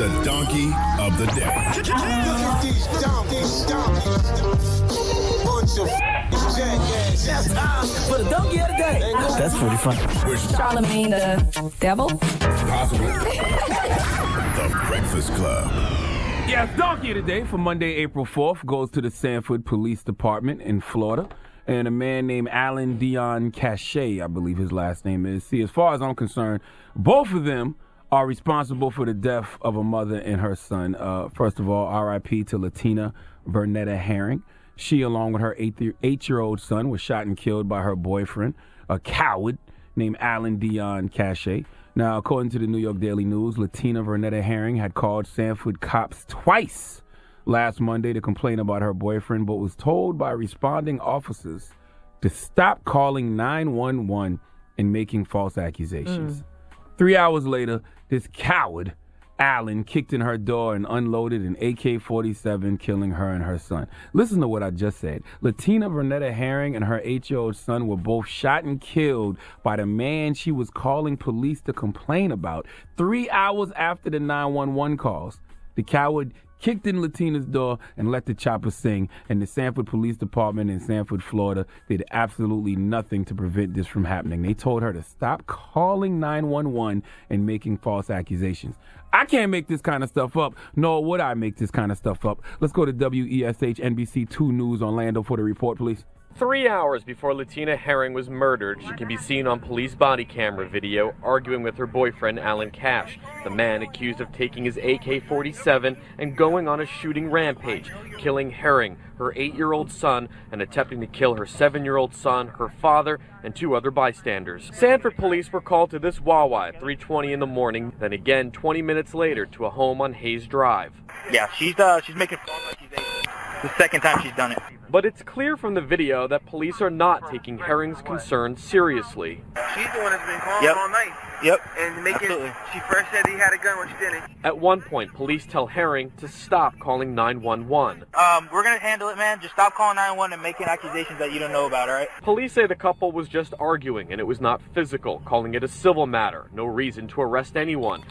It's the donkey of the day. For the donkey of the day. That's pretty funny. Charlamagne the devil. Possibly. the Breakfast Club. Yes, Donkey of the Day for Monday, April 4th goes to the Sanford Police Department in Florida. And a man named Alan Dion Cachet, I believe his last name is. See, as far as I'm concerned, both of them are responsible for the death of a mother and her son. Uh, first of all, RIP to Latina Vernetta Herring. She, along with her eight year old son, was shot and killed by her boyfriend, a coward named Alan Dion Cachet. Now, according to the New York Daily News, Latina Vernetta Herring had called Sanford cops twice last Monday to complain about her boyfriend, but was told by responding officers to stop calling 911 and making false accusations. Three hours later, this coward, Allen, kicked in her door and unloaded an AK 47, killing her and her son. Listen to what I just said. Latina Vernetta Herring and her eight year old son were both shot and killed by the man she was calling police to complain about three hours after the 911 calls. The coward kicked in Latina's door and let the chopper sing, and the Sanford Police Department in Sanford, Florida, did absolutely nothing to prevent this from happening. They told her to stop calling 911 and making false accusations. I can't make this kind of stuff up, nor would I make this kind of stuff up. Let's go to WESH NBC 2 News Orlando for the report, please. Three hours before Latina Herring was murdered, she can be seen on police body camera video arguing with her boyfriend Alan Cash, the man accused of taking his AK 47 and going on a shooting rampage, killing Herring, her eight year old son, and attempting to kill her seven year old son, her father, and two other bystanders. Sanford police were called to this Wawa at 3:20 in the morning, then again 20 minutes later to a home on Hayes Drive. Yeah, she's uh, she's making like she's. The second time she's done it. But it's clear from the video that police are not taking Herring's concerns seriously. She's the one that's been calling Yep. all night. Yep. And making. Absolutely. She first said he had a gun when she didn't. At one point, police tell Herring to stop calling 911. Um, we're gonna handle it, man. Just stop calling 911 and making accusations that you don't know about, all right? Police say the couple was just arguing and it was not physical, calling it a civil matter. No reason to arrest anyone.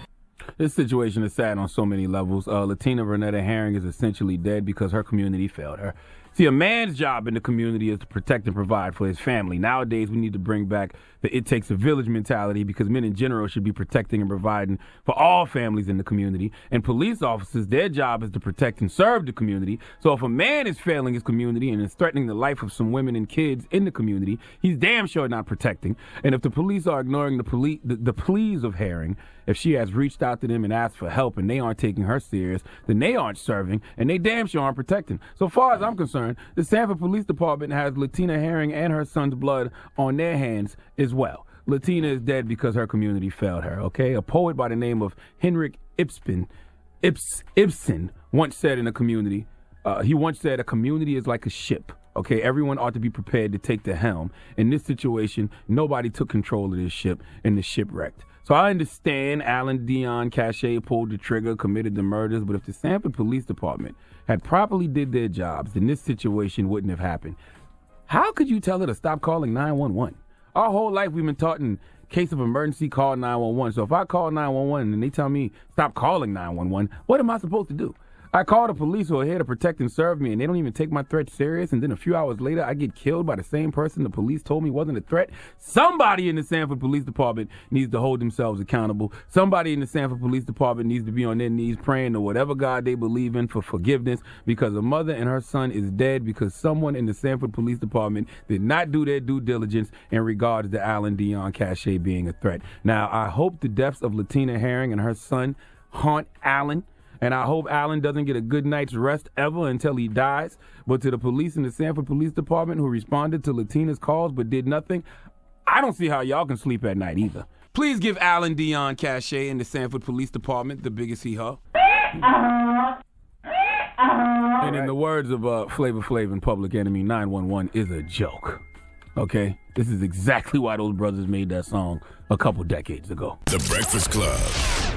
This situation is sad on so many levels. Uh, Latina Renetta Herring is essentially dead because her community failed her. See, a man's job in the community is to protect and provide for his family. Nowadays, we need to bring back the it takes a village mentality because men in general should be protecting and providing for all families in the community. And police officers, their job is to protect and serve the community. So if a man is failing his community and is threatening the life of some women and kids in the community, he's damn sure not protecting. And if the police are ignoring the, poli- the, the pleas of Herring, if she has reached out to them and asked for help and they aren't taking her serious, then they aren't serving and they damn sure aren't protecting. So far as I'm concerned, the Sanford Police Department has Latina Herring and her son's blood on their hands as well. Latina is dead because her community failed her, okay? A poet by the name of Henrik Ibsen, Ibs, Ibsen once said in a community, uh, he once said, a community is like a ship. Okay, everyone ought to be prepared to take the helm. In this situation, nobody took control of this ship and the ship wrecked. So I understand Alan Dion Cachet pulled the trigger, committed the murders, but if the Sanford Police Department had properly did their jobs, then this situation wouldn't have happened. How could you tell her to stop calling 911? Our whole life we've been taught in case of emergency, call 911. So if I call 911 and they tell me stop calling 911, what am I supposed to do? I call the police who are here to protect and serve me, and they don't even take my threat serious. And then a few hours later, I get killed by the same person the police told me wasn't a threat. Somebody in the Sanford Police Department needs to hold themselves accountable. Somebody in the Sanford Police Department needs to be on their knees praying to whatever God they believe in for forgiveness because a mother and her son is dead because someone in the Sanford Police Department did not do their due diligence in regards to Alan Dion Cachet being a threat. Now, I hope the deaths of Latina Herring and her son haunt Alan. And I hope Allen doesn't get a good night's rest ever until he dies. But to the police in the Sanford Police Department who responded to Latina's calls but did nothing, I don't see how y'all can sleep at night either. Please give Alan Dion Cachet in the Sanford Police Department the biggest hee haw. And in the words of uh, Flavor Flav and Public Enemy, 911 is a joke. Okay? This is exactly why those brothers made that song a couple decades ago. The Breakfast Club.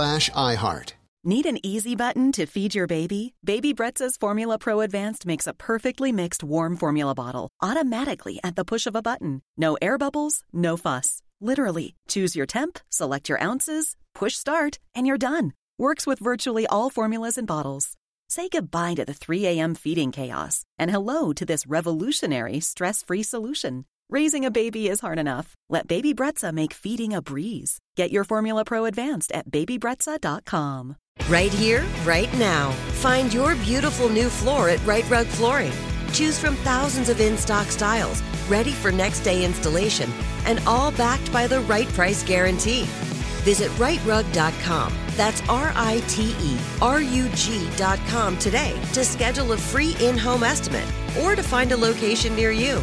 iHeart. Need an easy button to feed your baby? Baby Brezza's Formula Pro Advanced makes a perfectly mixed warm formula bottle automatically at the push of a button. No air bubbles, no fuss. Literally, choose your temp, select your ounces, push start, and you're done. Works with virtually all formulas and bottles. Say goodbye to the 3 a.m. feeding chaos and hello to this revolutionary stress free solution. Raising a baby is hard enough. Let Baby Brezza make feeding a breeze. Get your Formula Pro Advanced at babybrezza.com. Right here, right now. Find your beautiful new floor at Rite Rug Flooring. Choose from thousands of in stock styles, ready for next day installation, and all backed by the right price guarantee. Visit riterug.com. That's R I T E R U G.com today to schedule a free in home estimate or to find a location near you.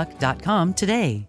healthlock.com today.